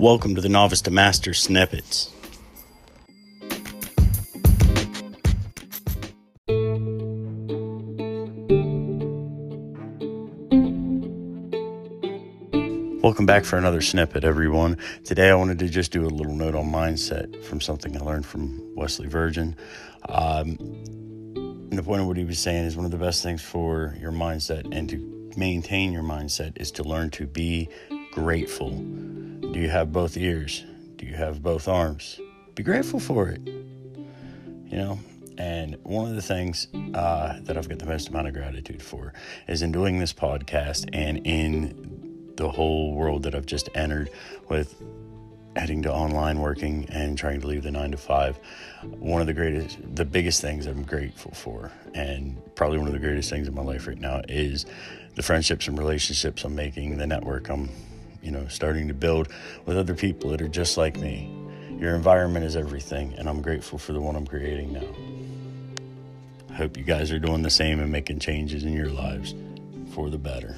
Welcome to the Novice to Master Snippets. Welcome back for another snippet, everyone. Today I wanted to just do a little note on mindset from something I learned from Wesley Virgin. Um, and the point of what he was saying is one of the best things for your mindset and to maintain your mindset is to learn to be grateful. Do you have both ears? Do you have both arms? Be grateful for it. You know, and one of the things uh, that I've got the most amount of gratitude for is in doing this podcast and in the whole world that I've just entered with heading to online working and trying to leave the nine to five. One of the greatest, the biggest things I'm grateful for, and probably one of the greatest things in my life right now is the friendships and relationships I'm making, the network I'm, you know, starting to build with other people that are just like me. Your environment is everything, and I'm grateful for the one I'm creating now. I hope you guys are doing the same and making changes in your lives for the better.